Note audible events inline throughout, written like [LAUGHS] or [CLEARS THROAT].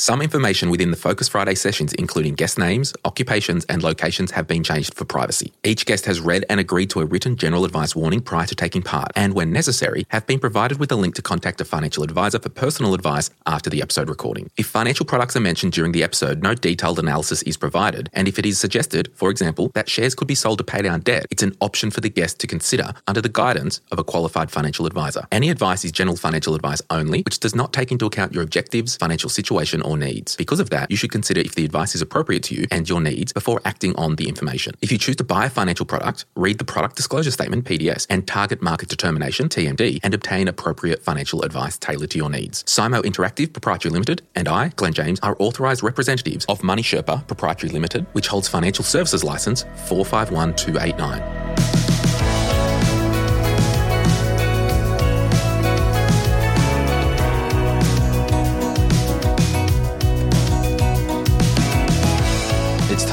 Some information within the Focus Friday sessions, including guest names, occupations, and locations, have been changed for privacy. Each guest has read and agreed to a written general advice warning prior to taking part, and when necessary, have been provided with a link to contact a financial advisor for personal advice after the episode recording. If financial products are mentioned during the episode, no detailed analysis is provided, and if it is suggested, for example, that shares could be sold to pay down debt, it's an option for the guest to consider under the guidance of a qualified financial advisor. Any advice is general financial advice only, which does not take into account your objectives, financial situation, or needs. Because of that, you should consider if the advice is appropriate to you and your needs before acting on the information. If you choose to buy a financial product, read the product disclosure statement, PDS, and target market determination, TMD, and obtain appropriate financial advice tailored to your needs. SYMO Interactive Proprietary Limited and I, Glen James, are authorized representatives of MoneySherpa Proprietary Limited, which holds financial services license 451289.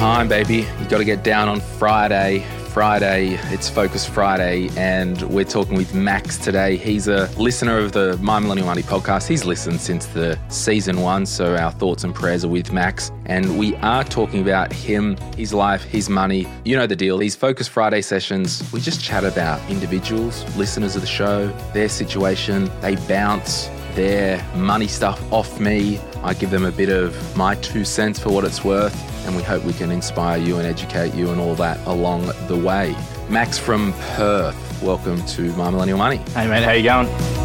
Time, baby. You got to get down on Friday. Friday, it's Focus Friday, and we're talking with Max today. He's a listener of the My Millennial Money podcast. He's listened since the season one, so our thoughts and prayers are with Max. And we are talking about him, his life, his money. You know the deal. These Focus Friday sessions, we just chat about individuals, listeners of the show, their situation. They bounce their money stuff off me. I give them a bit of my two cents for what it's worth, and we hope we can inspire you and educate you and all that along the way. Max from Perth, welcome to My Millennial Money. Hey mate, how you going?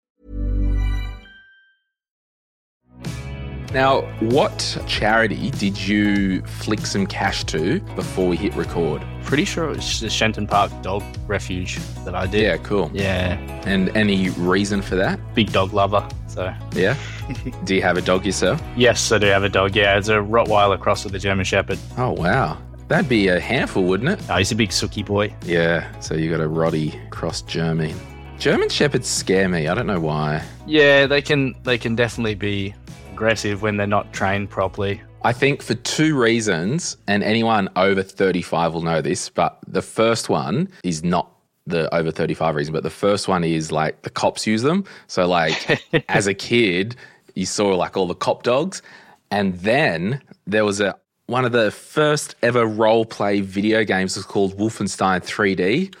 Now, what charity did you flick some cash to before we hit record? Pretty sure it was the Shenton Park Dog Refuge that I did. Yeah, cool. Yeah, And any reason for that? big dog lover. So Yeah? [LAUGHS] Do you have a dog yourself? yes, I do have a dog. Yeah, it's a Rottweiler cross with a German Shepherd. Oh, wow. That'd be a handful, wouldn't it? Oh, he's a big sooky boy. Yeah, so you got a Roddy cross German. German Shepherds scare me. I don't know why. Yeah, they can they can definitely be aggressive when they're not trained properly. I think for two reasons, and anyone over 35 will know this, but the first one is not the over 35 reason, but the first one is like the cops use them. So, like, [LAUGHS] as a kid, you saw like all the cop dogs. And then there was a one of the first ever role play video games was called Wolfenstein 3D,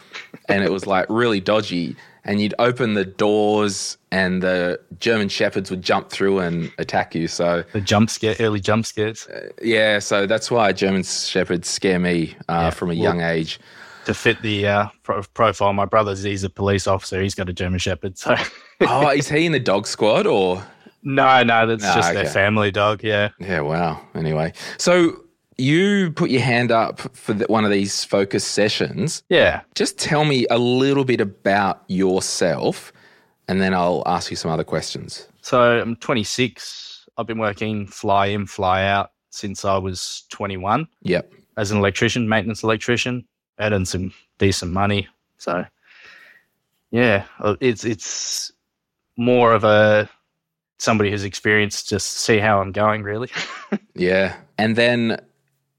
and it was like really dodgy. And you'd open the doors, and the German shepherds would jump through and attack you. So The jump scare, early jump scares. yeah, so that's why German shepherds scare me uh, Yeah, from a well- young age. To fit the uh, pro- profile, my brother's he's a police officer. He's got a German Shepherd. So [LAUGHS] oh, is he in the dog squad or? no, no, that's No, just okay. their family dog. Yeah. Yeah, wow. Anyway, so you put your hand up for the, one of these focus sessions. Yeah. Just tell me a little bit about yourself, and then I'll ask you some other questions. So I'm 26. I've been working fly in, fly out since I was 21 Yep. as an electrician, maintenance electrician, earning some decent money. So yeah, uh, it's it's more of a somebody who's experienced just see how I'm going really. [LAUGHS] Yeah. And then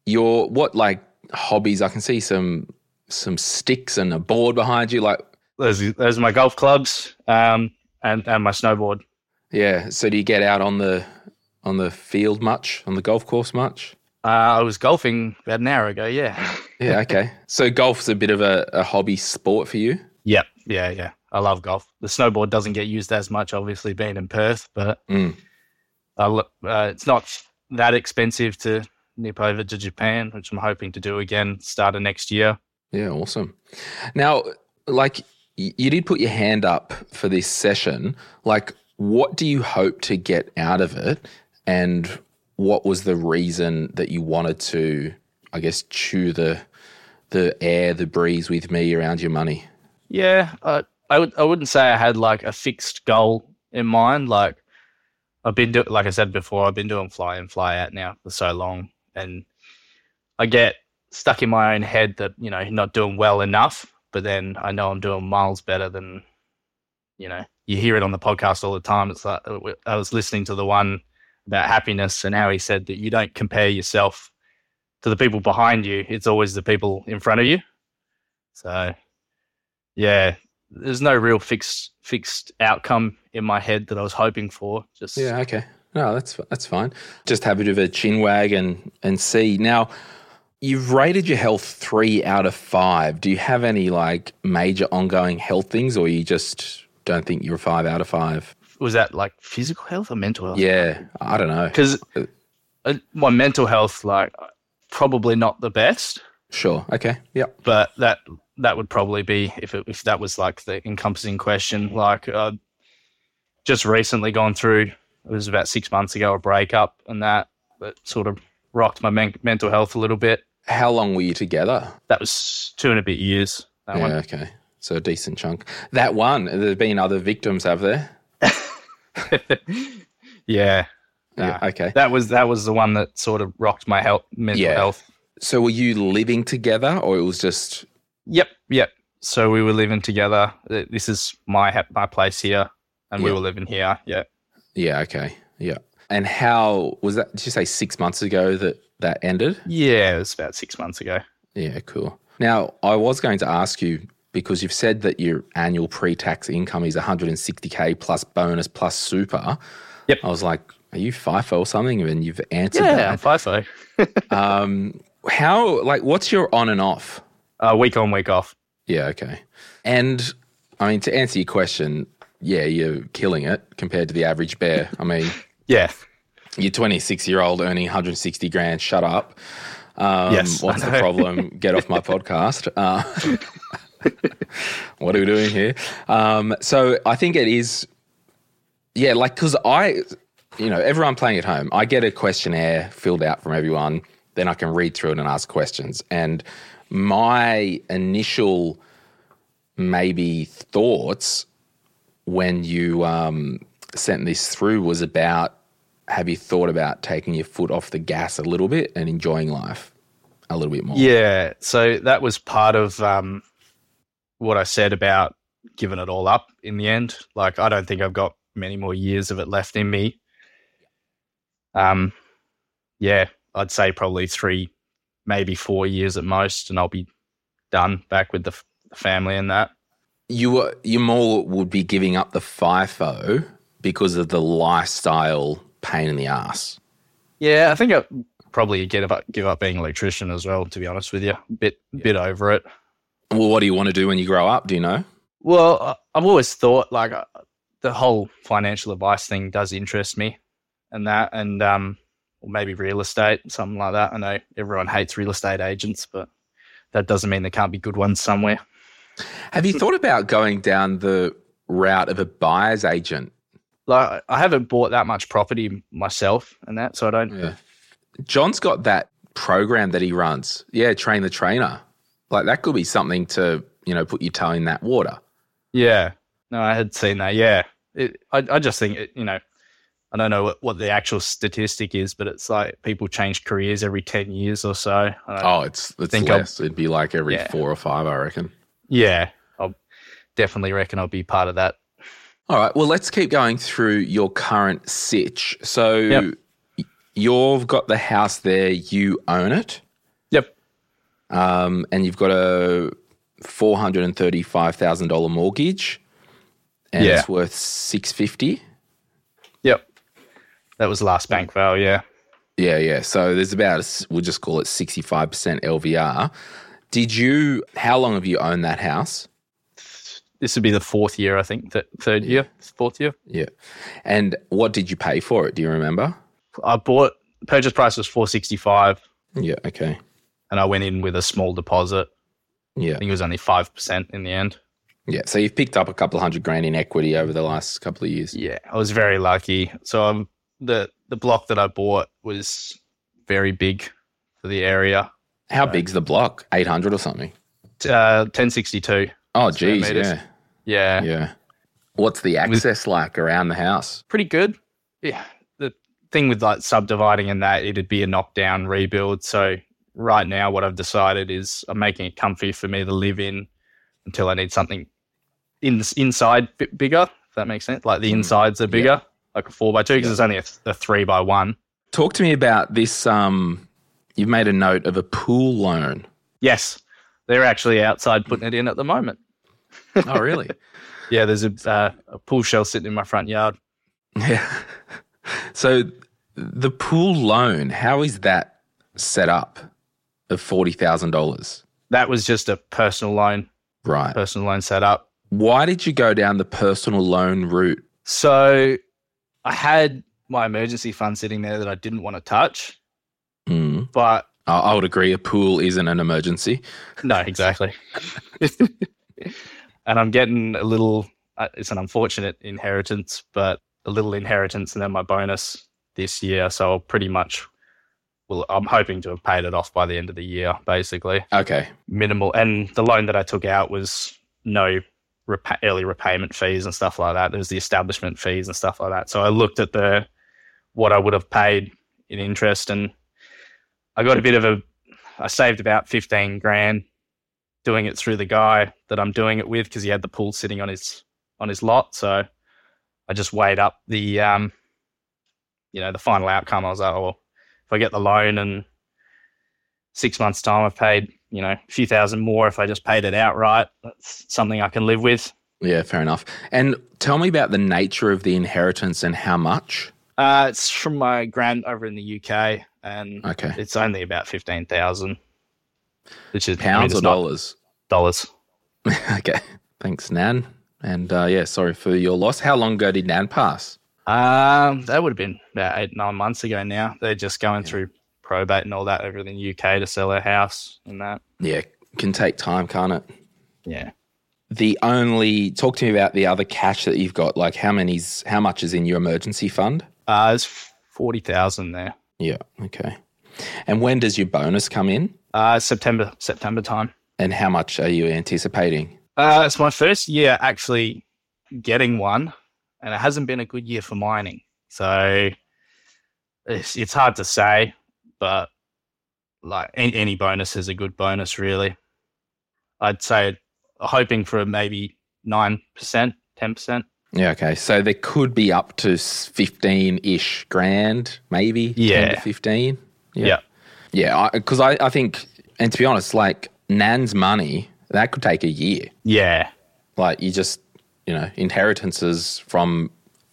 your what like hobbies? I can see some some sticks and a board behind you. Like, there's those are my golf clubs um, and and my snowboard. yeah. So do you get out on the on the field much? On the golf course much? Uh, I was golfing about an hour ago. Yeah. [LAUGHS] Yeah, okay. So golf's a bit of a, a hobby sport for you. Yeah. Yeah. Yeah. I love golf. The snowboard doesn't get used as much, obviously, being in Perth, but Mm. I uh, it's not that expensive to nip over to Japan, which I'm hoping to do again start of next year. Yeah, awesome. Now, like you did put your hand up for this session. Like, what do you hope to get out of it? And what was the reason that you wanted to, I guess, chew the the air, the breeze with me around your money? Yeah, uh, I would. I wouldn't say I had like a fixed goal in mind. Like I've been doing, like I said before, I've been doing fly in, fly out now for so long, and I get stuck in my own head that you know not doing well enough. But then I know I'm doing miles better than you know. You hear it on the podcast all the time. It's like uh, I was listening to the one about happiness and how he said that you don't compare yourself to the people behind you. It's always the people in front of you. So, yeah, there's no real fixed fixed outcome in my head that I was hoping for. Just yeah, okay, no, that's that's fine. Just have a bit of a chin wag and and see now. You've rated your health three out of five. Do you have any like major ongoing health things, or you just don't think you're five out of five? Was that like physical health or mental health? Yeah, I don't know. Because uh, my mental health, like, probably not the best. Sure. Okay. Yeah. But that that would probably be if it, if that was like the encompassing question. Like, uh, just recently gone through. It was about six months ago a breakup, and that that sort of rocked my men- mental health a little bit. How long were you together? That was two and a bit years. That yeah. one. Okay. So a decent chunk. That one. There's been other victims, have there? [LAUGHS] yeah. Yeah. Okay. That was that was the one that sort of rocked my health, mental Yeah. health. So were you living together, or it was just? Yep, yep. So we were living together. This is my ha- my place here, and we were living here. Yeah. Yeah. Okay. Yeah. And how was that? Did you say six months ago that that ended? Yeah, it was about six months ago. Yeah, cool. Now, I was going to ask you because you've said that your annual pre-tax income is 160k plus bonus plus super. Yep. I was like, are you FIFO or something? And you've answered Yeah, I'm FIFO. [LAUGHS] Um, how like what's your on and off? Uh, week on, week off. Yeah, okay. And I mean, to answer your question, yeah, you're killing it compared to the average bear. I mean, [LAUGHS] Yeah. you're 26 year old earning 160 grand. Shut up. Um, Yes, What's the problem? Get off my [LAUGHS] podcast. Uh, [LAUGHS] what are we doing here? Um, so I think it is, yeah, like, because I, you know, everyone playing at home, I get a questionnaire filled out from everyone. Then I can read through it and ask questions. And my initial maybe thoughts when you um, sent this through was about have you thought about taking your foot off the gas a little bit and enjoying life a little bit more? Yeah. So that was part of um, what I said about giving it all up in the end. Like, I don't think I've got many more years of it left in me. Um, yeah, I'd say probably three, maybe four years at most, and I'll be done back with the f- family and that. You were you more would be giving up the FIFO because of the lifestyle pain in the ass. Yeah, I think I probably give up give up being an electrician as well. To be honest with you, bit bit over it. Well, what do you want to do when you grow up? Do you know? Well, I've always thought like uh, the whole financial advice thing does interest me, and that, and um, or maybe real estate, something like that. I know everyone hates real estate agents, but that doesn't mean there can't be good ones somewhere. Have you thought about going down the route of a buyer's agent? Like I haven't bought that much property myself, and that, so I don't. Yeah. John's got that program that he runs. Yeah, train the trainer. Like that could be something to, you know, put your toe in that water. Yeah, no, I had seen that. Yeah, it, I I just think it, you know. I don't know what, what the actual statistic is, but it's like people change careers every 10 years or so. Oh, it's it's think I'll- less. It'd be like every Yeah. four or five, I reckon. Yeah, I'll definitely reckon I'll be part of that. All right. Well, let's keep going through your current sitch. So Yep. you've got the house there. You own it, Yep. um, and you've got a four hundred and thirty-five thousand dollar mortgage, and Yeah. it's worth six fifty. Yep. That was last bank value. yeah. Yeah, yeah. So there's about a s- we'll just call it sixty-five percent LVR. Did you? How long have you owned that house? This would be the fourth year, I think. Th- third year, fourth year. Yeah. And what did you pay for it? Do you remember? I bought purchase price was four sixty five, Yeah. Okay. and I went in with a small deposit. Yeah. I think it was only five percent in the end. Yeah. So you've picked up a couple of hundred grand in equity over the last couple of years. Yeah, I was very lucky. So um, the the block that I bought was very big for the area. How big's the block? 800 or something? Uh, ten sixty two. Oh, geez, yeah, Yeah, yeah. What's the access like around the house? pretty good. Yeah, the thing with like subdividing and that, it'd be a knockdown rebuild. So right now, what I've decided is I'm making it comfy for me to live in until I need something in inside bit bigger. If that makes sense, like the Mm. insides are bigger, like a four by two, because Yeah. it's only a, a three by one. Talk to me about this. Um, you've made a note of a pool loan. Yes, they're actually outside putting it in at the moment. Oh, really? [LAUGHS] Yeah, there's a, uh, a pool shell sitting in my front yard. yeah. So the pool loan, how is that set up? Of forty thousand dollars, That was just a personal loan, right? personal loan set up. Why did you go down the personal loan route? So I had my emergency fund sitting there that I didn't want to touch, Mm. but I I would agree. A pool isn't an emergency. no, exactly. [LAUGHS] and I'm getting a little, uh, it's an unfortunate inheritance, but a little inheritance and then my bonus this year. So I'll pretty much, well, I'm hoping to have paid it off by the end of the year, basically. Okay. Minimal. And the loan that I took out was no repa- early repayment fees and stuff like that. There was the establishment fees and stuff like that. So I looked at the, what I would have paid in interest and I got a bit of a, I saved about 15 grand doing it through the guy that I'm doing it with because he had the pool sitting on his on his lot. So I just weighed up the um, you know, the final outcome. I was like, oh, well, if I get the loan and six months time, I've paid you know a few thousand more if I just paid it outright. That's something I can live with. Yeah, fair enough. And tell me about the nature of the inheritance and how much. Uh, it's from my grand over in the UK, and Okay. it's only about fifteen thousand, which is I mean, Pounds or dollars? Dollars. [LAUGHS] okay. Thanks, Nan. And uh, yeah, sorry for your loss. How long ago did Nan pass? Um, that would have been about eight, nine months ago now. They're just going through probate and all that over in the UK to sell their house and that. Yeah, can take time, can't it? Yeah. The only talk to me about the other cash that you've got. Like how many's how much is in your emergency fund? Uh, there's 40,000 there. Yeah. Okay. And when does your bonus come in? Uh, September, September time. And how much are you anticipating? Uh, it's my first year actually getting one, and it hasn't been a good year for mining. So it's, it's hard to say, but like any, any bonus is a good bonus, really. I'd say hoping for maybe 9%, 10%. Yeah. Okay. So there could be up to fifteen ish grand, maybe. 10 to Yeah. fifteen. Yeah. Yeah. Because I, I think, and to be honest, like Nan's money that could take a year. Yeah. like you just you know inheritances from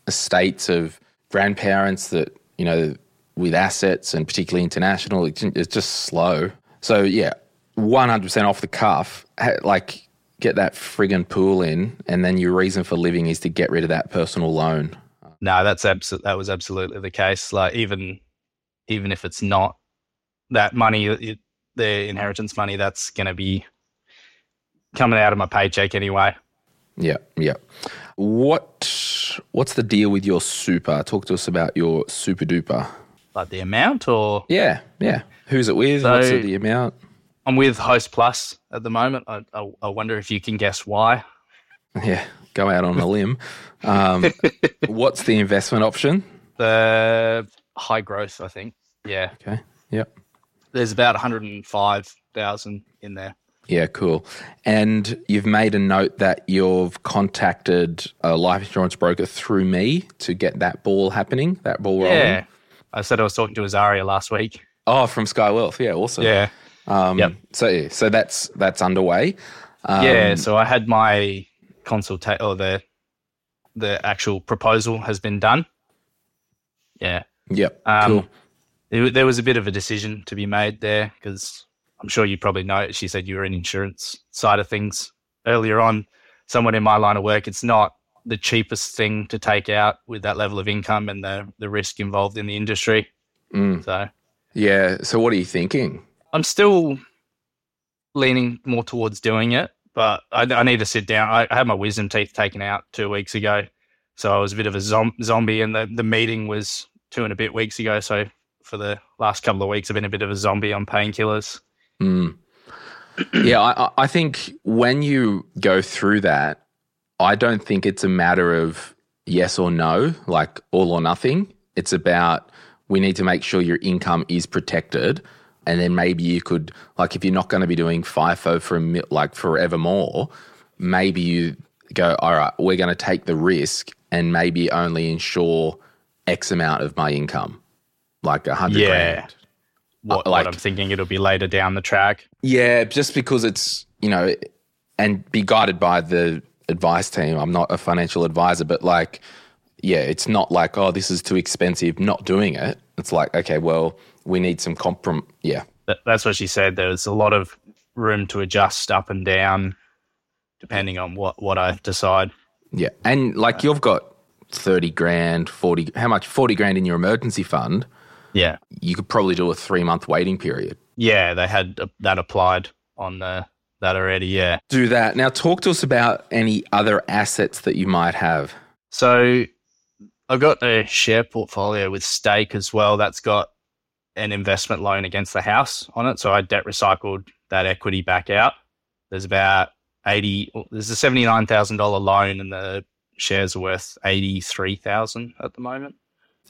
estates of grandparents that you know with assets and particularly international it's it's just slow so yeah 100% off the cuff like get that friggin pool in and then your reason for living is to get rid of that personal loan. No, that's abso- that was absolutely the case. Like even even if it's not that money, it, the inheritance money, that's going to be coming out of my paycheck anyway. yeah yeah. What what's the deal with your super? Talk to us about your super duper. Like the amount, or? Yeah yeah. Who's it with? So- what's the amount I'm with Hostplus at the moment. I, I, I wonder if you can guess why. [LAUGHS] Yeah, go out on a limb. Um, [LAUGHS] what's the investment option? The high growth, I think. Yeah, Okay. Yep. there's about 105,000 in there. Yeah, cool. And you've made a note that you've contacted a life insurance broker through me to get that ball happening, that ball rolling. Yeah, I said I was talking to Azaria last week. Oh, from Sky Wealth. Yeah, awesome. Yeah. Um, Yep. So so that's that's underway. Um, yeah, so I had my consultation or the the actual proposal has been done. Yeah, Yep. Um, cool. there, there was a bit of a decision to be made there because I'm sure you probably know. She said you were in insurance side of things earlier on. Someone in my line of work, it's not the cheapest thing to take out with that level of income and the the risk involved in the industry. Mm. So Yeah. So what are you thinking? I'm still leaning more towards doing it, but I, I need to sit down. I, I had my wisdom teeth taken out two weeks ago, so I was a bit of a zom- zombie, and the, the meeting was two and a bit weeks ago. So for the last couple of weeks, I've been a bit of a zombie on painkillers. Mm. [CLEARS THROAT] yeah, I, I- I think when you go through that, I don't think it's a matter of yes or no, like all or nothing. It's about we need to make sure your income is protected. And then maybe you could, like, if you're not going to be doing FIFO for a like forevermore, maybe you go, all right, we're going to take the risk and maybe only insure X amount of my income, like a hundred Yeah. grand. What, like- what I'm thinking it'll be later down the track. Yeah, just because it's, you know, and be guided by the advice team. I'm not a financial advisor, but like, yeah, it's not like, oh, this is too expensive, not doing it. It's like, okay, well, we need some comprom. Yeah. That's what she said. There's a lot of room to adjust up and down depending on what, what I decide. Yeah. And like you've got 30 grand, 40, how much? 40 grand in your emergency fund. Yeah. You could probably do a three month waiting period. Yeah, they had that applied on the, that already. Yeah. Do that. Now, talk to us about any other assets that you might have. So I've got a share portfolio with Stake as well. That's got an investment loan against the house on it. So I debt recycled that equity back out. There's about 80, there's a $79,000 loan and the shares are worth 83,000 at the moment.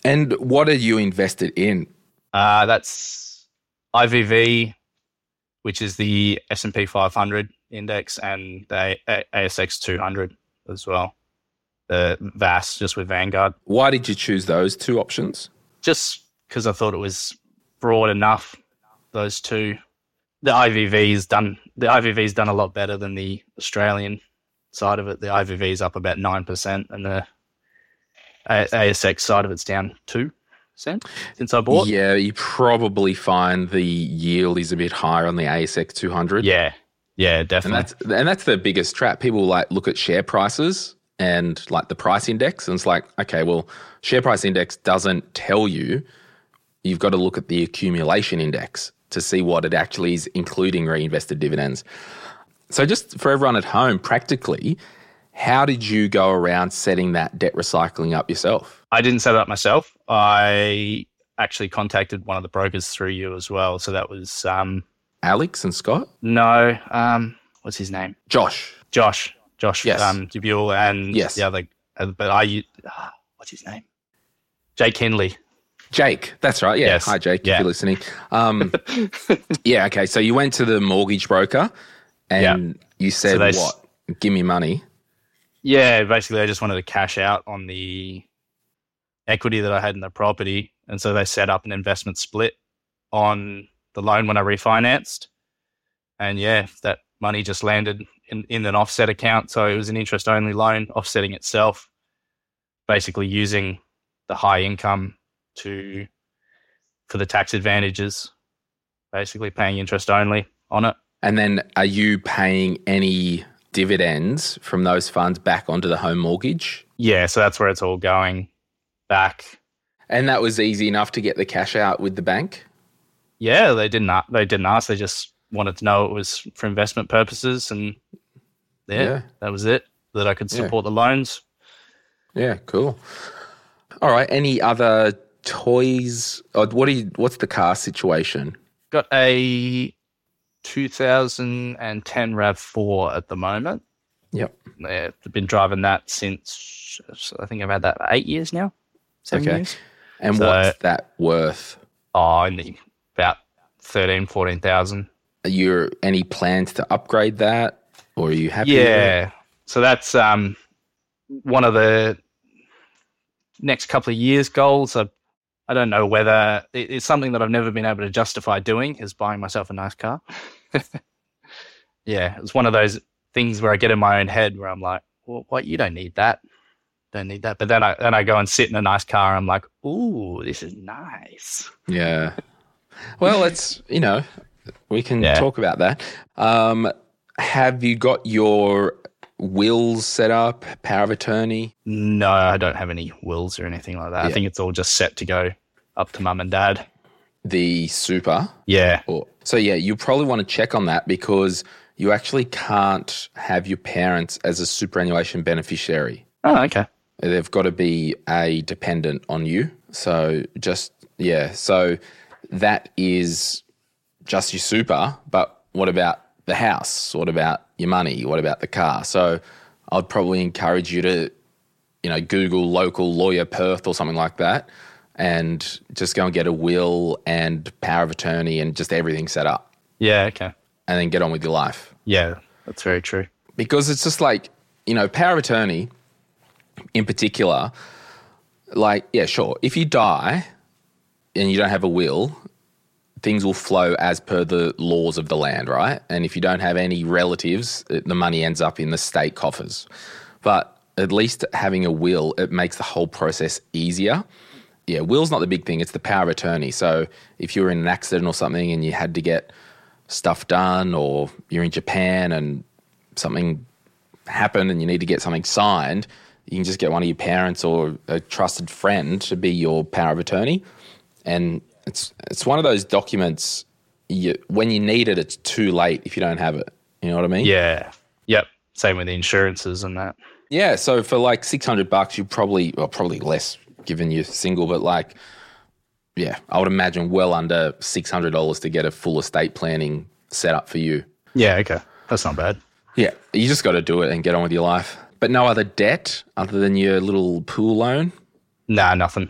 And what are you invested in? Uh, that's IVV, which is the S&P 500 index and the ASX 200 as well. The VAS just with Vanguard. Why did you choose those two options? just because I thought it was broad enough. Those two, the IVV's done. The IVV's done a lot better than the Australian side of it. The IVV's up about nine percent, and the ASX side of it's down two percent since I bought. Yeah, you probably find the yield is a bit higher on the ASX 200. yeah, yeah, And definitely. that's and that's the biggest trap. People like look at share prices and like the price index, and it's like, okay, well, share price index doesn't tell you. You've got to look at the accumulation index to see what it actually is, including reinvested dividends. So, just for everyone at home, practically, how did you go around setting that debt recycling up yourself? I didn't set it up myself. I actually contacted one of the brokers through you as well. So that was um Alex and Scott, no um what's his name Josh. Josh, Josh Yes. um, Dubuel, and Yes. the other, uh, but I, u- ah, what's his name? Jake Henley. Jake, that's right. Yeah. Yes. Hi, Jake, Yeah. if you're listening. Um, [LAUGHS] yeah. Okay. So you went to the mortgage broker and you said, they s- what? Give me money. Yeah, basically, I just wanted to cash out on the equity that I had in the property, and so they set up an investment split on the loan when I refinanced, and yeah, that money just landed in, in an offset account. So it was an interest only loan, offsetting itself, basically using the high income to for the tax advantages, basically paying interest only on it. And then are you paying any dividends from those funds back onto the home mortgage? Yeah, so that's where it's all going back. And that was easy enough to get the cash out with the bank? Yeah, they didn't. They didn't ask. They just wanted to know it was for investment purposes, and yeah, Yeah. that was it. That I could Yeah. support the loans. Yeah, cool. All right. Any other toys? Uh, what do you, what's the car situation? Got a 2010 RAV4 at the moment. Yep. Yeah, I've been driving that since I think I've had that eight years now. Seven Okay. years. And So- what's that worth? Oh, only about 13, 14,000. Are you any plans to upgrade that, or are you happy? Yeah. So that's um one of the next couple of years goals. I I don't know whether it- it's something that I've never been able to justify doing is buying myself a nice car. [LAUGHS] yeah, it's one of those things where I get in my own head where I'm like, well, what you don't need that. Don't need that. But then I then I go and sit in a nice car. I'm like, ooh, this is nice. Yeah. Well, it's you know we can Yeah. talk about that. Um, have you got your wills set up, power of attorney? No, I don't have any wills or anything like that. I think it's all just set to go up to mum and dad. The super? Yeah. Or, so yeah, you probably want to check on that because you actually can't have your parents as a superannuation beneficiary. Oh, okay. They've got to be a dependent on you. So just yeah, so that is just your super. But what about the house? What about your money? What about the car? So I'd probably encourage you to, you know, Google local lawyer Perth or something like that and just go and get a will and power of attorney and just everything set up Yeah. Okay. and then get on with your life. Yeah, that's very true. Because it's just like, you know, power of attorney in particular, like, yeah, sure. If you die and you don't have a will, things will flow as per the laws of the land, right? And if you don't have any relatives, it- the money ends up in the state coffers. But at least having a will, it makes the whole process easier. Yeah, will's not the big thing, it's the power of attorney. So if you were in an accident or something and you had to get stuff done, or you're in Japan and something happened and you need to get something signed, you can just get one of your parents or a trusted friend to be your power of attorney. And it's it's one of those documents. You, when you need it, it's too late if you don't have it. You know what I mean? Yeah. Yep. Same with the insurances and that. Yeah. So for like six hundred bucks, you probably well probably less given you're single, but like yeah, I would imagine well under six hundred dollars to get a full estate planning set up for you. Yeah. Okay. That's not bad. Yeah, you just got to do it and get on with your life. But no other debt other than your little pool loan. Nah, nothing.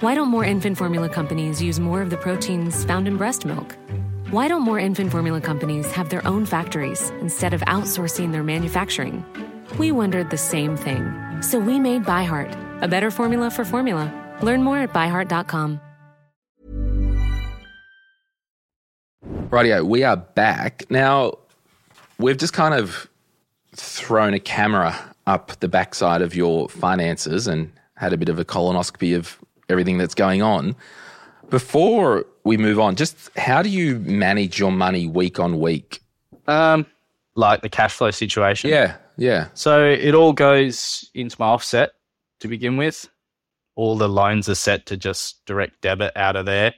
Why don't more infant formula companies use more of the proteins found in breast milk? Why don't more infant formula companies have their own factories instead of outsourcing their manufacturing? We wondered the same thing. So we made ByHeart, a better formula for formula. Learn more at byheart.com. Rightio, we are back. Now, we've just kind of thrown a camera up the backside of your finances and had a bit of a colonoscopy of everything that's going on. Before we move on, just how do you manage your money week on week? Um, like the cash flow situation. Yeah, yeah. So it all goes into my offset to begin with. All the loans are set to just direct debit out of there.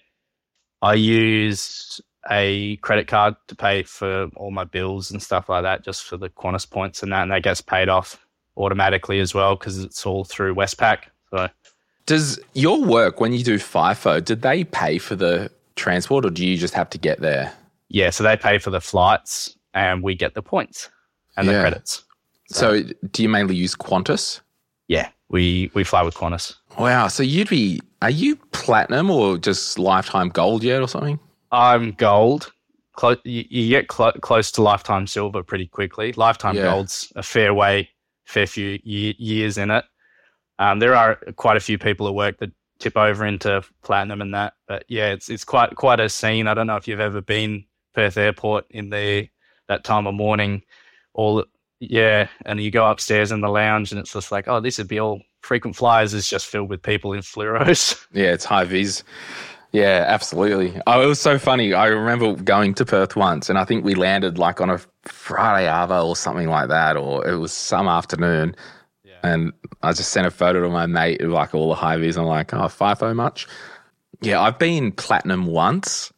I use a credit card to pay for all my bills and stuff like that, just for the Qantas points and that, and that gets paid off automatically as well because it's all through Westpac. So Does your work, when you do FIFO, did they pay for the transport or do you just have to get there? yeah, so they pay for the flights and we get the points and Yeah. the credits. So, do you mainly use Qantas? Yeah, we we fly with Qantas. Wow. So you'd be, are you platinum or just lifetime gold yet or something? I'm gold. Clo- you, you get clo- close to lifetime silver pretty quickly. Lifetime Yeah. gold's a fair way, fair few ye- years in it. Um, there are quite a few people at work that tip over into platinum and that, but yeah, it's it's quite quite a scene. I don't know if you've ever been Perth Airport in the that time of morning. All yeah, and you go upstairs in the lounge and it's just like, oh, this would be all frequent flyers is just filled with people in fluoros. [LAUGHS] Yeah, it's high vis. Yeah, absolutely. Oh, it was so funny. I remember going to Perth once, and I think we landed like on a Friday Ava or something like that, or it was some afternoon. And I just sent a photo to my mate of like all the high vis. I'm like, oh, FIFO much? Yeah, I've been platinum once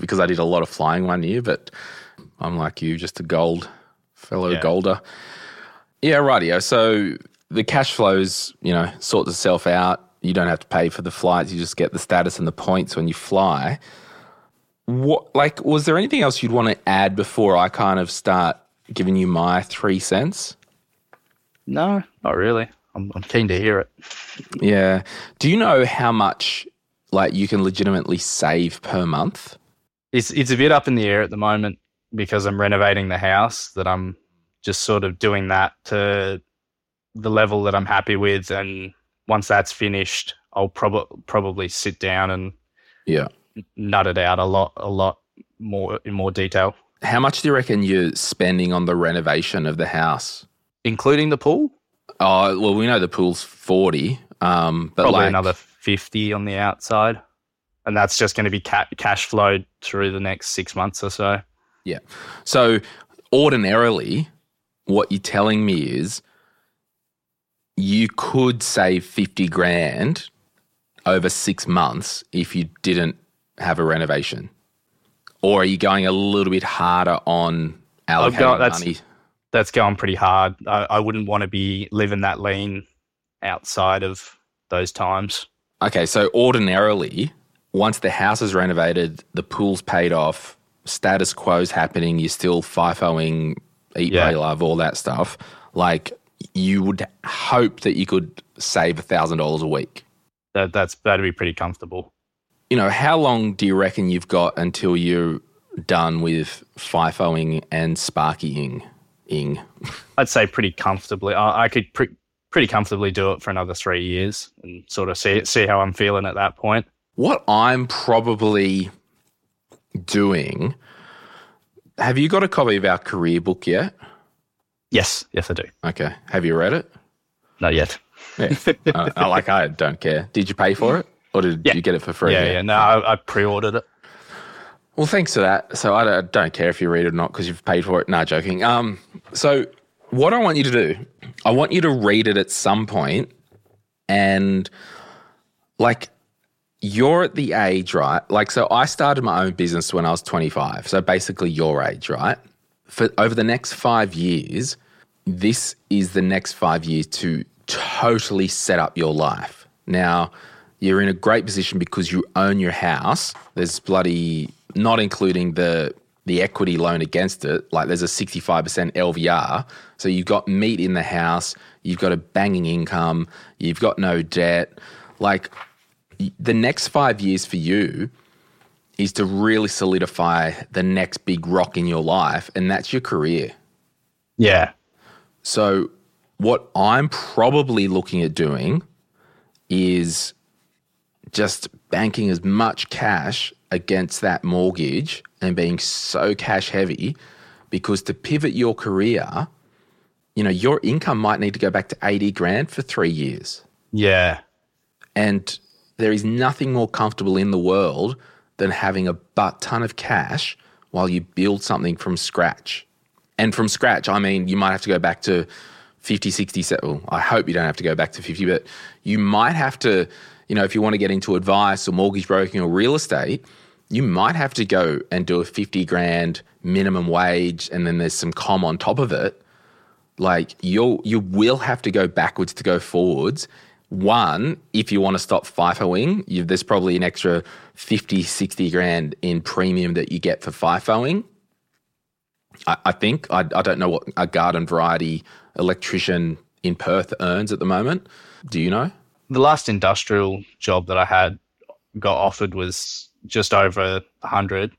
because I did a lot of flying one year, but I'm like you, just a gold fellow Yeah. golder. Yeah, rightio. So the cash flows, you know, sort itself out. You don't have to pay for the flights. You just get the status and the points when you fly. what like was there anything else you'd want to add before I kind of start giving you my three cents? No, not really. I'm, I'm keen to hear it. Yeah. Do you know how much like you can legitimately save per month? It's it's a bit up in the air at the moment because I'm renovating the house. That I'm just sort of doing that to the level that I'm happy with, and once that's finished, I'll probably probably sit down and Yeah. nut it out a lot, a lot more in more detail, How much do you reckon you're spending on the renovation of the house? Including the pool. Oh, well, we know the pool's 40, um, but Probably like, another fifty on the outside, and that's just going to be ca- cash flowed through the next six months or so. Yeah. So ordinarily, what you're telling me is you could save 50 grand over six months if you didn't have a renovation. Or are you going a little bit harder on allocating got- money? That's going pretty hard. I, I wouldn't want to be living that lean outside of those times. Okay, so ordinarily, once the house is renovated, the pool's paid off, status quo's happening, you're still FIFOing, eat, Yeah. pray, love, all that stuff. Like you would hope that you could save a thousand dollars a week. That that's that'd be pretty comfortable. You know, how long do you reckon you've got until you're done with FIFOing and sparkying? Ing. I'd say pretty comfortably. I, I could pre- pretty comfortably do it for another three years and sort of see see how I'm feeling at that point. What I'm probably doing. Have you got a copy of our career book yet? Yes, yes, I do. Okay. Have you read it? Not yet. Yeah. [LAUGHS] uh, I- like I don't care. Did you pay for it, or did Yeah. you get it for free? yeah, yeah. No, I, I pre-ordered it. Well, thanks for that. So I don't, care if you read it or not because you've paid for it. No, joking. Um, so what I want you to do, I want you to read it at some point, and like you're at the age, right? Like, so I started my own business when I was 25. So basically, your age, right? For over the next five years, this is the next five years to totally set up your life. Now, you're in a great position because you own your house. There's bloody, not including the the equity loan against it. Like there's a 65% LVR. So you've got meat in the house. You've got a banging income. You've got no debt. Like the next five years for you is to really solidify the next big rock in your life, and that's your career. Yeah, So, what I'm probably looking at doing is just banking as much cash against that mortgage and being so cash heavy because to pivot your career, you know, your income might need to go back to 80 grand for three years. yeah, And there is nothing more comfortable in the world than having a butt ton of cash while you build something from scratch. And from scratch, I mean, you might have to go back to 50, 60, se- well, I hope you don't have to go back to 50, but you might have to, you know, if you want to get into advice or mortgage broking or real estate, you might have to go and do a 50 grand minimum wage and then there's some com on top of it. Like you'll you will have to go backwards to go forwards. One if you want to stop fifoing you, there's probably an extra 50 60 grand in premium that you get for fifoing i, I think I, I don't know what a garden variety electrician in perth earns at the moment. Do you know? The last industrial job that I had got offered was just over a hundred.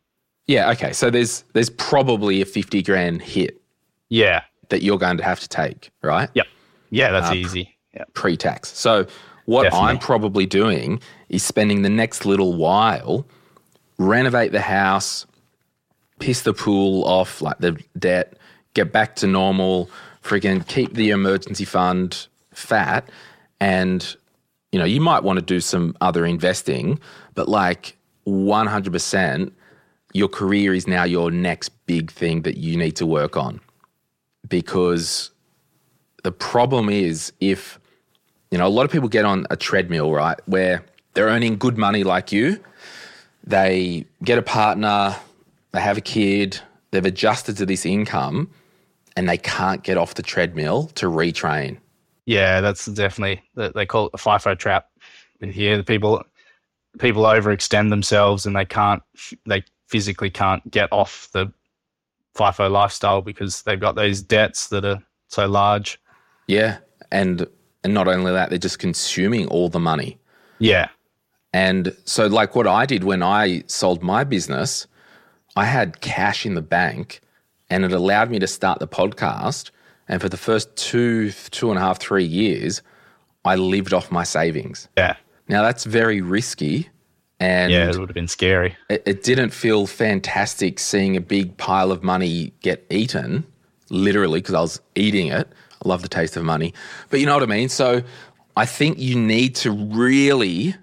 yeah okay so there's there's probably a 50 grand hit Yeah, that you're going to have to take right yep, yeah. That's Uh, easy. Yeah, pre-tax. So what Definitely. I'm probably doing is spending the next little while renovate the house, piss the pool off like the debt, get back to normal, freaking keep the emergency fund fat and you know, you might want to do some other investing, but like 100% your career is now your next big thing that you need to work on because the problem is if you know a lot of people get on a treadmill right where they're earning good money like you they get a partner they have a kid they've adjusted to this income and they can't get off the treadmill to retrain yeah. That's definitely they call it the FIFO trap. Here, the people people overextend themselves and they can't. They physically can't get off the FIFO lifestyle because they've got those debts that are so large. Yeah. And and not only that, they're just consuming all the money. Yeah. And so like what I did when I sold my business, I had cash in the bank and it allowed me to start the podcast. And for the first two, two and a half, three years, I lived off my savings. Yeah. Now that's very risky. And Yeah, it would have been scary. it, it didn't feel fantastic seeing a big pile of money get eaten, literally, because I was eating it. I love the taste of money. But you know what I mean? So I think you need to really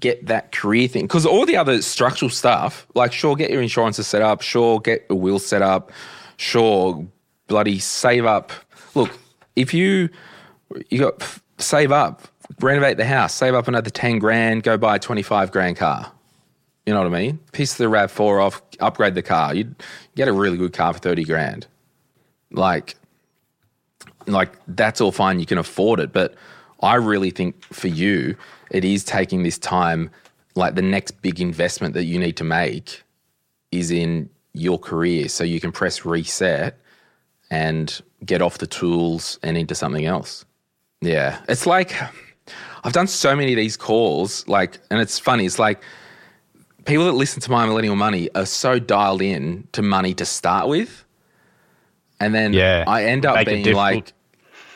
get that career thing. Because all the other structural stuff, like, sure, get your insurances set up, sure, get a will set up, sure, bloody save up. Look, if you, you got save up, renovate the house, save up another 10 grand, go buy a 25 grand car. You know what I mean? Piss the RAV4 off, upgrade the car. You'd get a really good car for 30 grand. Like, like that's all fine. You can afford it. But I really think for you, it is taking this time, like the next big investment that you need to make is in your career. So you can press reset and get off the tools and into something else. Yeah. It's like, I've done so many of these calls, like, and it's funny. It's like people that listen to my millennial money are so dialed in to money to start with, and then Yeah, I end up being like,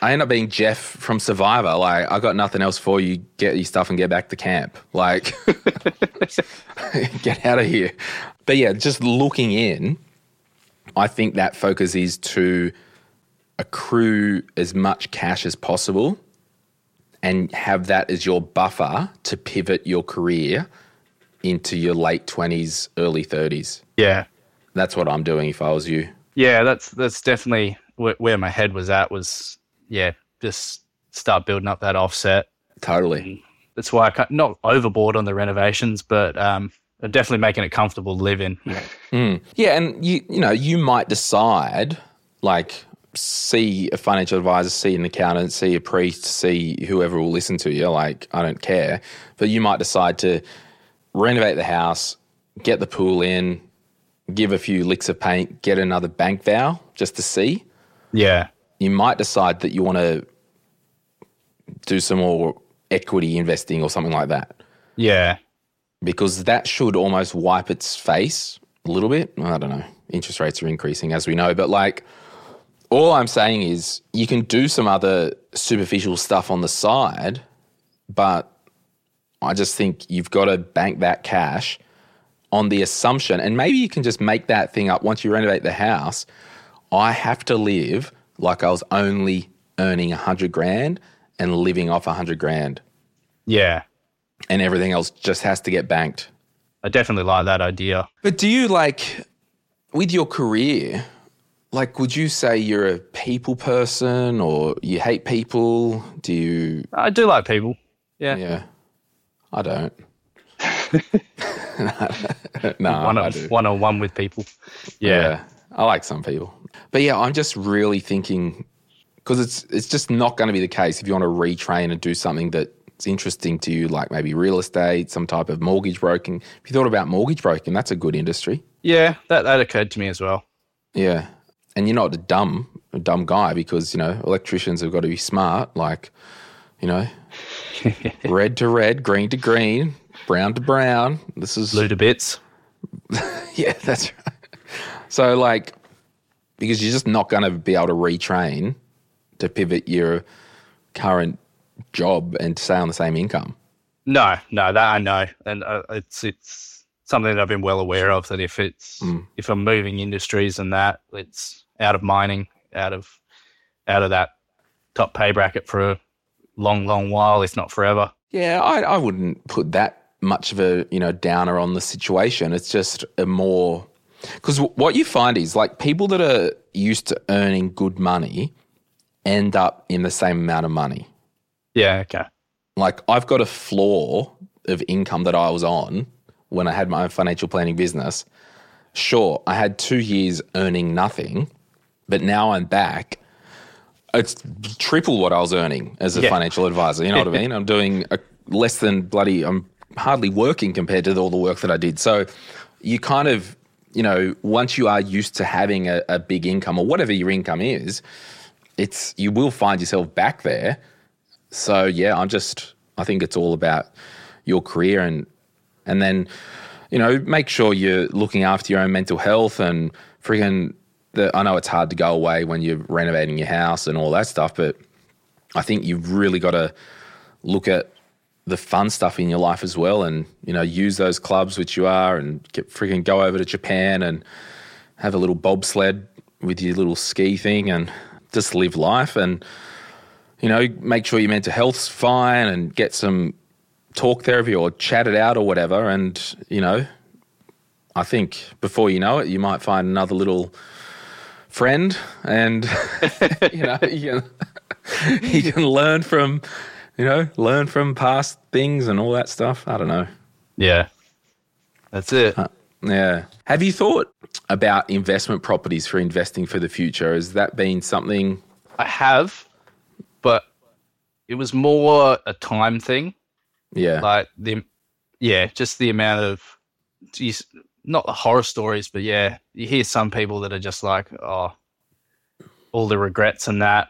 I end up being Jeff from Survivor. Like, I got nothing else for you. Get your stuff and get back to camp. Like, [LAUGHS] get out of here. But yeah, just looking in, I think that focus is to accrue as much cash as possible and have that as your buffer to pivot your career into your late 20s, early 30s. Yeah. That's what I'm doing if I was you. Yeah, that's that's definitely where, where my head was at. Was yeah, just start building up that offset. Totally. That's why I can't, not overboard on the renovations, but um, definitely making it comfortable to live in. Yeah, and you you know, you might decide like see a financial advisor, see an accountant, see a priest, see whoever will listen to you, like I don't care, but you might decide to renovate the house, get the pool in, give a few licks of paint, get another bank val just to see. Yeah, You might decide that you want to do some more equity investing or something like that yeah, because that should almost wipe its face a little bit. I don't know. Interest rates are increasing, as we know, but like, all I'm saying is you can do some other superficial stuff on the side, but I just think you've got to bank that cash on the assumption, and maybe you can just make that thing up once you renovate the house. I have to live like I was only earning a hundred grand and living off a hundred grand, yeah. and everything else just has to get banked. I definitely like that idea. But do you like with your career? Like, would you say you're a people person or you hate people? Do you? I do like people. Yeah, Yeah, I don't. [LAUGHS] no, one I on do. one on one with people. Yeah, I like some people, but yeah, I'm just really thinking because it's it's just not going to be the case if you want to retrain and do something that's interesting to you, like maybe real estate, some type of mortgage broking. If you thought about mortgage broking, that's a good industry. yeah. That that occurred to me as well. Yeah. And you're not a dumb, a dumb guy because, you know, electricians have got to be smart, like, you know, [LAUGHS] red to red, green to green, brown to brown. This is, Blue to bits. [LAUGHS] yeah, that's right. So, like, because you're just not going to be able to retrain to pivot your current job and stay on the same income. No, no, that I know, and uh, it's it's something that I've been well aware of. That if it's if I'm moving industries and that, it's out of mining, out of out of that top pay bracket for a long, long while, if not forever. Yeah, I, I wouldn't put that much of a you know downer on the situation. It's just a more because what you find is like people that are used to earning good money end up in the same amount of money. Yeah, okay. Like I've got a floor of income that I was on when I had my own financial planning business. Sure, I had two years earning nothing, but now I'm back. It's triple what I was earning as a Yeah. financial advisor. You know what I [LAUGHS] mean? I'm doing a, less than bloody. I'm hardly working compared to all the work that I did. So you kind of you know, once you are used to having a, a big income or whatever your income is, it's you will find yourself back there. So yeah, I'm just I think it's all about your career and and then you know make sure you're looking after your own mental health and freaking the, I know it's hard to go away when you're renovating your house and all that stuff, but I think you've really got to look at the fun stuff in your life as well, and you know use those clubs which you are, and get freaking go over to Japan and have a little bobsled with your little ski thing, and just live life, and you know make sure your mental health's fine, and get some talk therapy or chat it out or whatever, and you know. I think before you know it, you might find another little friend, and [LAUGHS] you know you can, you [LAUGHS] can learn from you know learn from past things and all that stuff. I don't know. Yeah. That's it. Uh, yeah. Have you thought about investment properties for investing for the future? Has that been something? I have, but it was more a time thing. Yeah. Like the, yeah, just the amount of, geez, not the horror stories, but yeah, you hear some people that are just like, oh, all the regrets and that.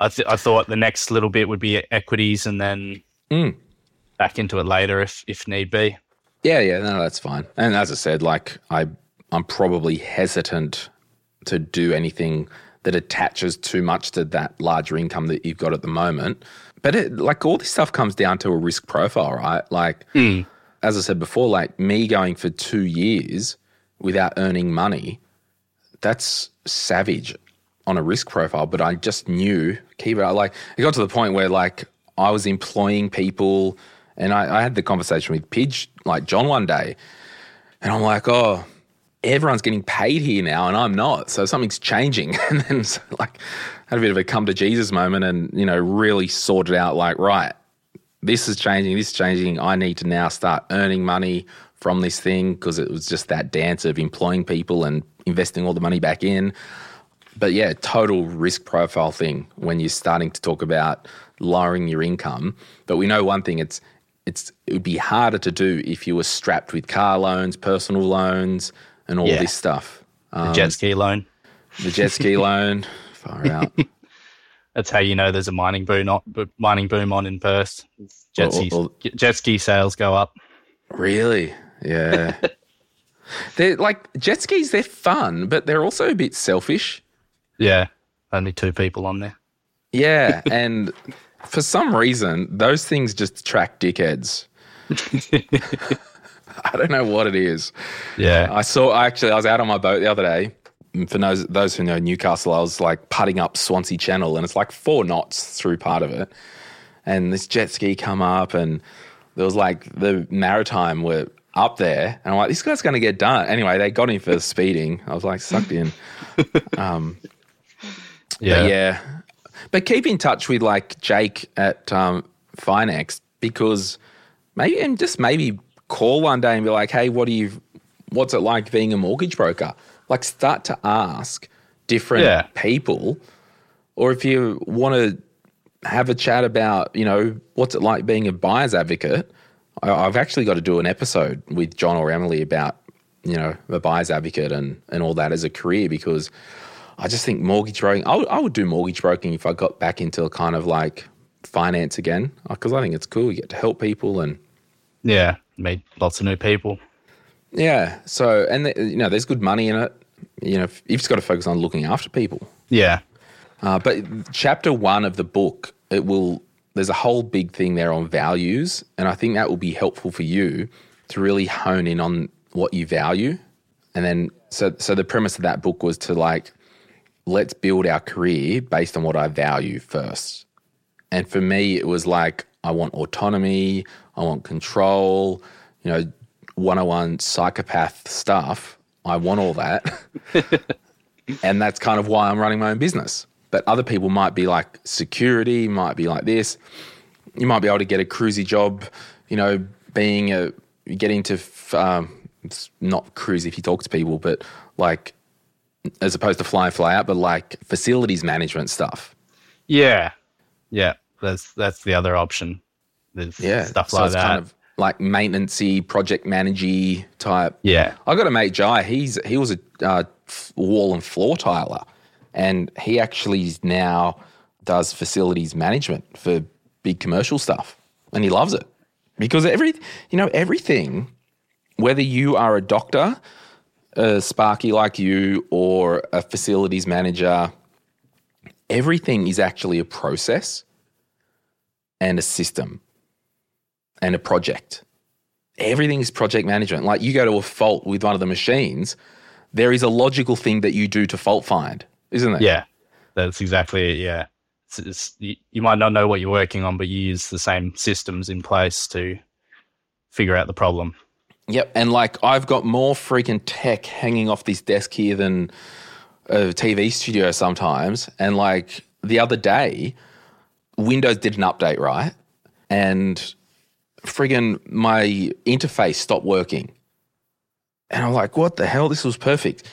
I th- I thought the next little bit would be equities and then Mm. back into it later if if need be. Yeah, yeah, no, that's fine. And as I said, like I, I'm probably hesitant to do anything that attaches too much to that larger income that you've got at the moment. But it, like all this stuff comes down to a risk profile, right? Like, as I said before, like me going for two years without earning money, that's savage on a risk profile. But I just knew it. Like it got to the point where like I was employing people, and I, I had the conversation with Pidge, like John, one day, and I'm like, oh, everyone's getting paid here now, and I'm not. So something's changing. [LAUGHS] And then so, like had a bit of a come to Jesus moment, and you know really sorted out like right, this is changing, this is changing. I need to now start earning money from this thing because it was just that dance of employing people and investing all the money back in. But yeah, total risk profile thing when you're starting to talk about lowering your income. But we know one thing: it's it's it would be harder to do if you were strapped with car loans, personal loans, and all Yeah. this stuff. The Um, jet ski loan. the jet ski [LAUGHS] loan, far out. That's how you know there's a mining boom on, mining boom on in Perth. Jet, Well, ski, well- jet ski sales go up. Really? Yeah. [LAUGHS] they're like jet skis, they're fun, but they're also a bit selfish. Yeah, only two people on there. Yeah. [LAUGHS] And for some reason, those things just attract dickheads. [LAUGHS] I don't know what it is. Yeah, I saw, actually, I was out on my boat the other day. For those, those who know Newcastle, I was like putting up Swansea Channel and it's like four knots through part of it. And this jet ski come up and there was like the maritime were up there. And I'm like, this guy's going to get done. Anyway, they got him for [LAUGHS] speeding. I was like, sucked in. [LAUGHS] Um, yeah, But yeah. But keep in touch with like Jake at um, Finex because maybe and just maybe call one day and be like, hey, what do you what's it like being a mortgage broker? Like start to ask different Yeah. people. Or if you want to have a chat about, you know, what's it like being a buyer's advocate, I- I've actually got to do an episode with John or Emily about, you know, a buyer's advocate and, and all that as a career because I just think mortgage broking, I would, I would do mortgage broking if I got back into kind of like finance again because I think it's cool. You get to help people and yeah. Meet lots of new people. yeah. So, and, the, you know, there's good money in it. You know, you've just got to focus on looking after people. Yeah, Uh, but chapter one of the book, it will. There's a whole big thing there on values, and I think that will be helpful for you to really hone in on what you value. And then, so so the premise of that book was to like, let's build our career based on what I value first. And for me, it was like I want autonomy, I want control, you know, 101 psychopath stuff. I want all that. [LAUGHS] and that's kind of why I'm running my own business. But other people might be like security, might be like this. You might be able to get a cruisy job, you know, being a getting to f- um, it's not cruise if you talk to people, but like as opposed to fly and fly out, but like facilities management stuff. yeah, yeah. That's that's the other option. There's Yeah, stuff so like that. kind of like maintenancey, project managey type. Yeah. I got a mate Jai. He's he was a uh, wall and floor tiler, and he actually now does facilities management for big commercial stuff, and he loves it because every you know everything, whether you are a doctor, a Sparky like you, or a facilities manager, everything is actually a process and a system and a project. Everything is project management. Like you go to a fault with one of the machines, there is a logical thing that you do to fault find, isn't there? Yeah, that's exactly it. Yeah, it's, it's, you, you might not know what you're working on, but you use the same systems in place to figure out the problem. Yep. And like I've got more freaking tech hanging off this desk here than a TV studio sometimes. And like the other day, Windows did an update, right? And friggin' my interface stopped working. And I'm like, what the hell? This was perfect.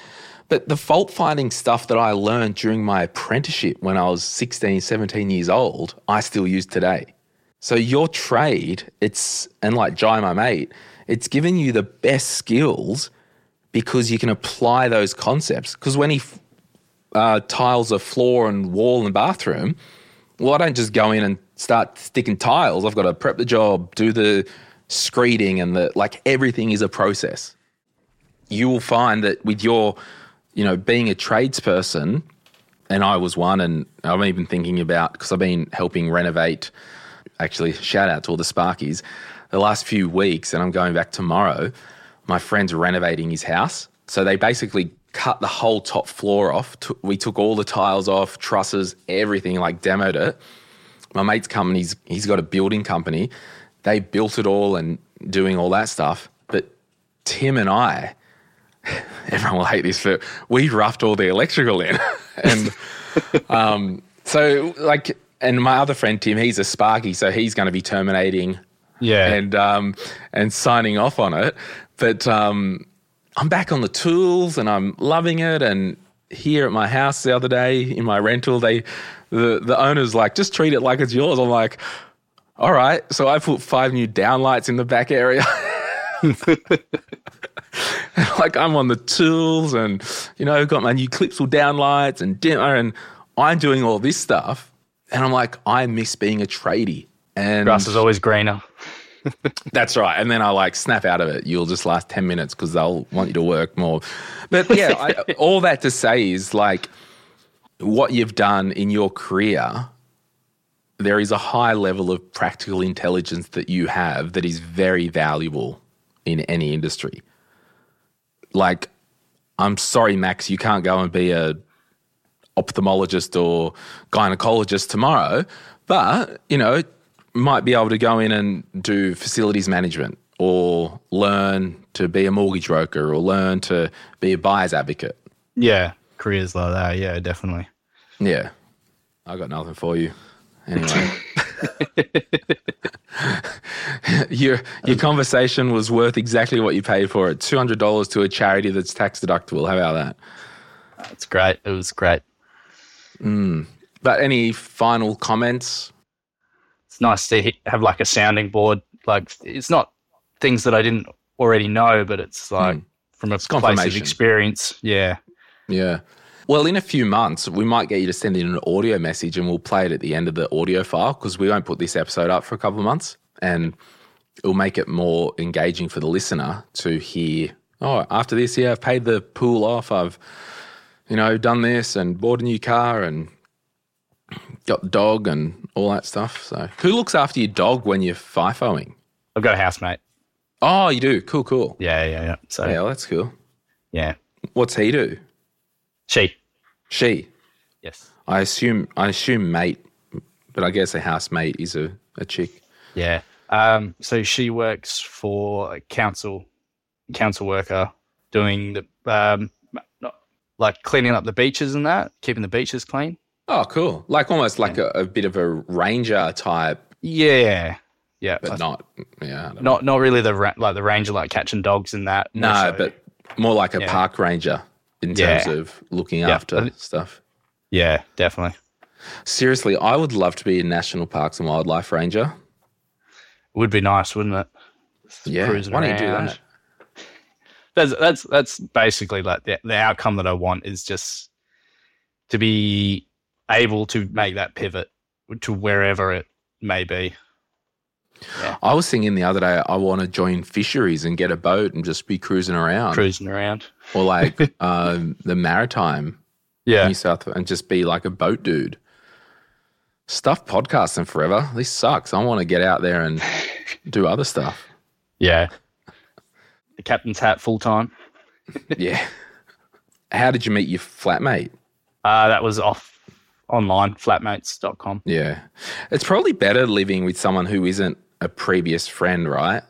But the fault finding stuff that I learned during my apprenticeship when I was 16, 17 years old, I still use today. So your trade, it's, and like Jai, my mate, it's giving you the best skills because you can apply those concepts. Because when he uh, tiles a floor and wall and bathroom, well, I don't just go in and start sticking tiles. I've got to prep the job, do the screeding, and the like. Everything is a process. You will find that with your, you know, being a tradesperson, and I was one, and I'm even thinking about because I've been helping renovate. Actually, shout out to all the Sparkies. The last few weeks, and I'm going back tomorrow. My friend's renovating his house, so they basically cut the whole top floor off. We took all the tiles off, trusses, everything, like demoed it. My mate's company, he's, he's got a building company. They built it all and doing all that stuff. But Tim and I, [LAUGHS] everyone will hate this, but we roughed all the electrical in. [LAUGHS] and um, so, like, and my other friend Tim, he's a Sparky, so he's going to be terminating Yeah, and um, and signing off on it. But um, I'm back on the tools and I'm loving it. And here at my house the other day in my rental, they the the owner's like, just treat it like it's yours. I'm like, all right. So I put five new downlights in the back area. [LAUGHS] like I'm on the tools and you know got my new Clipsal downlights and dimmer and I'm doing all this stuff and I'm like I miss being a tradie and grass is always greener. [LAUGHS] that's right. And then I like snap out of it. You'll just last 10 minutes because they'll want you to work more. But yeah, I, [LAUGHS] all that to say is like what you've done in your career, there is a high level of practical intelligence that you have that is very valuable in any industry. Like, I'm sorry, Max, you can't go and be a ophthalmologist or gynecologist tomorrow, but you know, might be able to go in and do facilities management or learn to be a mortgage broker or learn to be a buyer's advocate. Yeah, careers like that. Yeah, definitely. Yeah. I got nothing for you. Anyway. [LAUGHS] [LAUGHS] your your conversation was worth exactly what you paid for it. Two hundred dollars to a charity that's tax deductible. How about that? It's great. It was great. Hmm. But any final comments? It's nice to have like a sounding board. Like it's not things that I didn't already know, but it's like hmm. from a place of experience. Yeah. Yeah. Well, in a few months, we might get you to send in an audio message and we'll play it at the end of the audio file because we won't put this episode up for a couple of months and it'll make it more engaging for the listener to hear, oh, after this, yeah, I've paid the pool off. I've, you know, done this and bought a new car and got the dog and all that stuff. So, who looks after your dog when you're FIFOing? I've got a housemate. Oh, you do? Cool, cool. Yeah, yeah, yeah. So Yeah, well, that's cool. Yeah. What's he do? She. She. Yes. I assume I assume mate, but I guess a housemate is a, a chick. Yeah. Um, so she works for a council council worker doing the um not, like cleaning up the beaches and that, keeping the beaches clean. Oh, cool! Like almost like a, a bit of a ranger type, Yeah. Yeah. but I- not. Yeah, don't not not really the ra- like the ranger like catching dogs and that. no, so- but more like a Yeah. park ranger in Yeah. terms of looking Yeah. after stuff. yeah, definitely. Seriously, I would love to be a national parks and wildlife ranger. It Would be nice, wouldn't it? Yeah, why don't you do that? That's that's that's basically like the, the outcome that I want is just to be able to make that pivot to wherever it may be. I was thinking the other day, I want to join fisheries and get a boat and just be cruising around, Cruising around. or like [LAUGHS] um, the maritime, Yeah. New South, and just be like a boat dude. Stuff podcasting forever. This sucks. I want to get out there and [LAUGHS] do other stuff. Yeah. The captain's hat full time. [LAUGHS] Yeah. How did you meet your flatmate? Uh, that was off online, flatmates.com. Yeah. It's probably better living with someone who isn't a previous friend, right?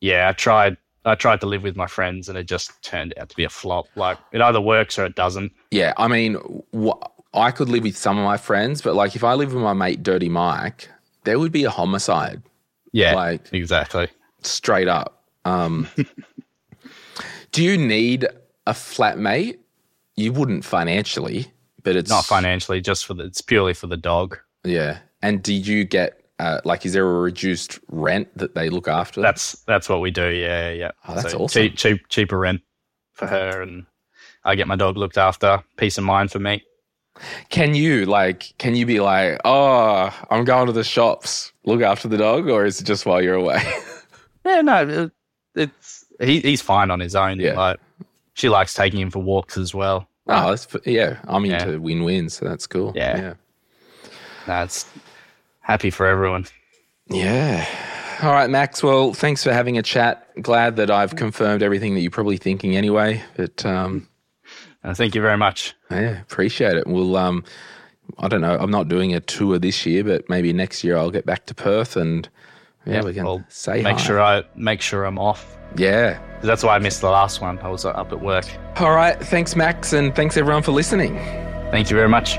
Yeah, I tried I tried to live with my friends and it just turned out to be a flop. Like it either works or it doesn't. Yeah. I mean, wh- I could live with some of my friends, but like if I live with my mate Dirty Mike, there would be a homicide Yeah. Like- exactly. straight up. Um, [LAUGHS] do you need a flatmate? You wouldn't financially, but it's Not financially, just for the it's purely for the dog. Yeah. And did you get uh, like is there a reduced rent that they look after? That's that's what we do. Yeah, yeah. Oh, that's awesome. Cheap, cheap, cheaper rent for her, and I get my dog looked after. Peace of mind for me. Can you like can you be like, "Oh, I'm going to the shops. Look after the dog," or is it just while you're away? [LAUGHS] Yeah, no, it's he, he's fine on his own. Yeah. Like she likes taking him for walks as well. oh, that's yeah, I'm Yeah. into win-wins, so that's cool. Yeah. Yeah. It's happy for everyone. Yeah. All right, Max. Well, thanks for having a chat. Glad that I've confirmed everything that you're probably thinking anyway. But um, Uh, thank you very much. yeah, appreciate it. We'll um, I don't know. I'm not doing a tour this year, but maybe next year I'll get back to Perth and yeah, we can I'll say make hi. sure I make sure I'm off. Yeah, That's why I missed the last one. I was up at work. All right. Thanks, Max, and thanks everyone for listening. Thank you very much.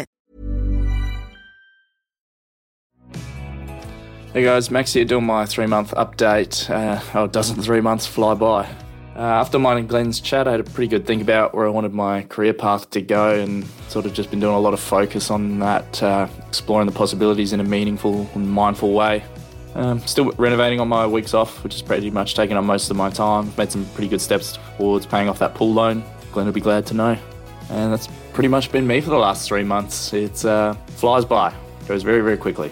Hey guys, Max here doing my three month update. Uh, oh, doesn't three months fly by? Uh, after mine and Glen's chat, I had a pretty good think about where I wanted my career path to go and sort of just been doing a lot of focus on that, uh, exploring the possibilities in a meaningful and mindful way. Um, still renovating on my weeks off, which is pretty much taking up most of my time. Made some pretty good steps towards paying off that pool loan. Glenn will be glad to know. And that's pretty much been me for the last three months. It uh, flies by, goes very, very quickly.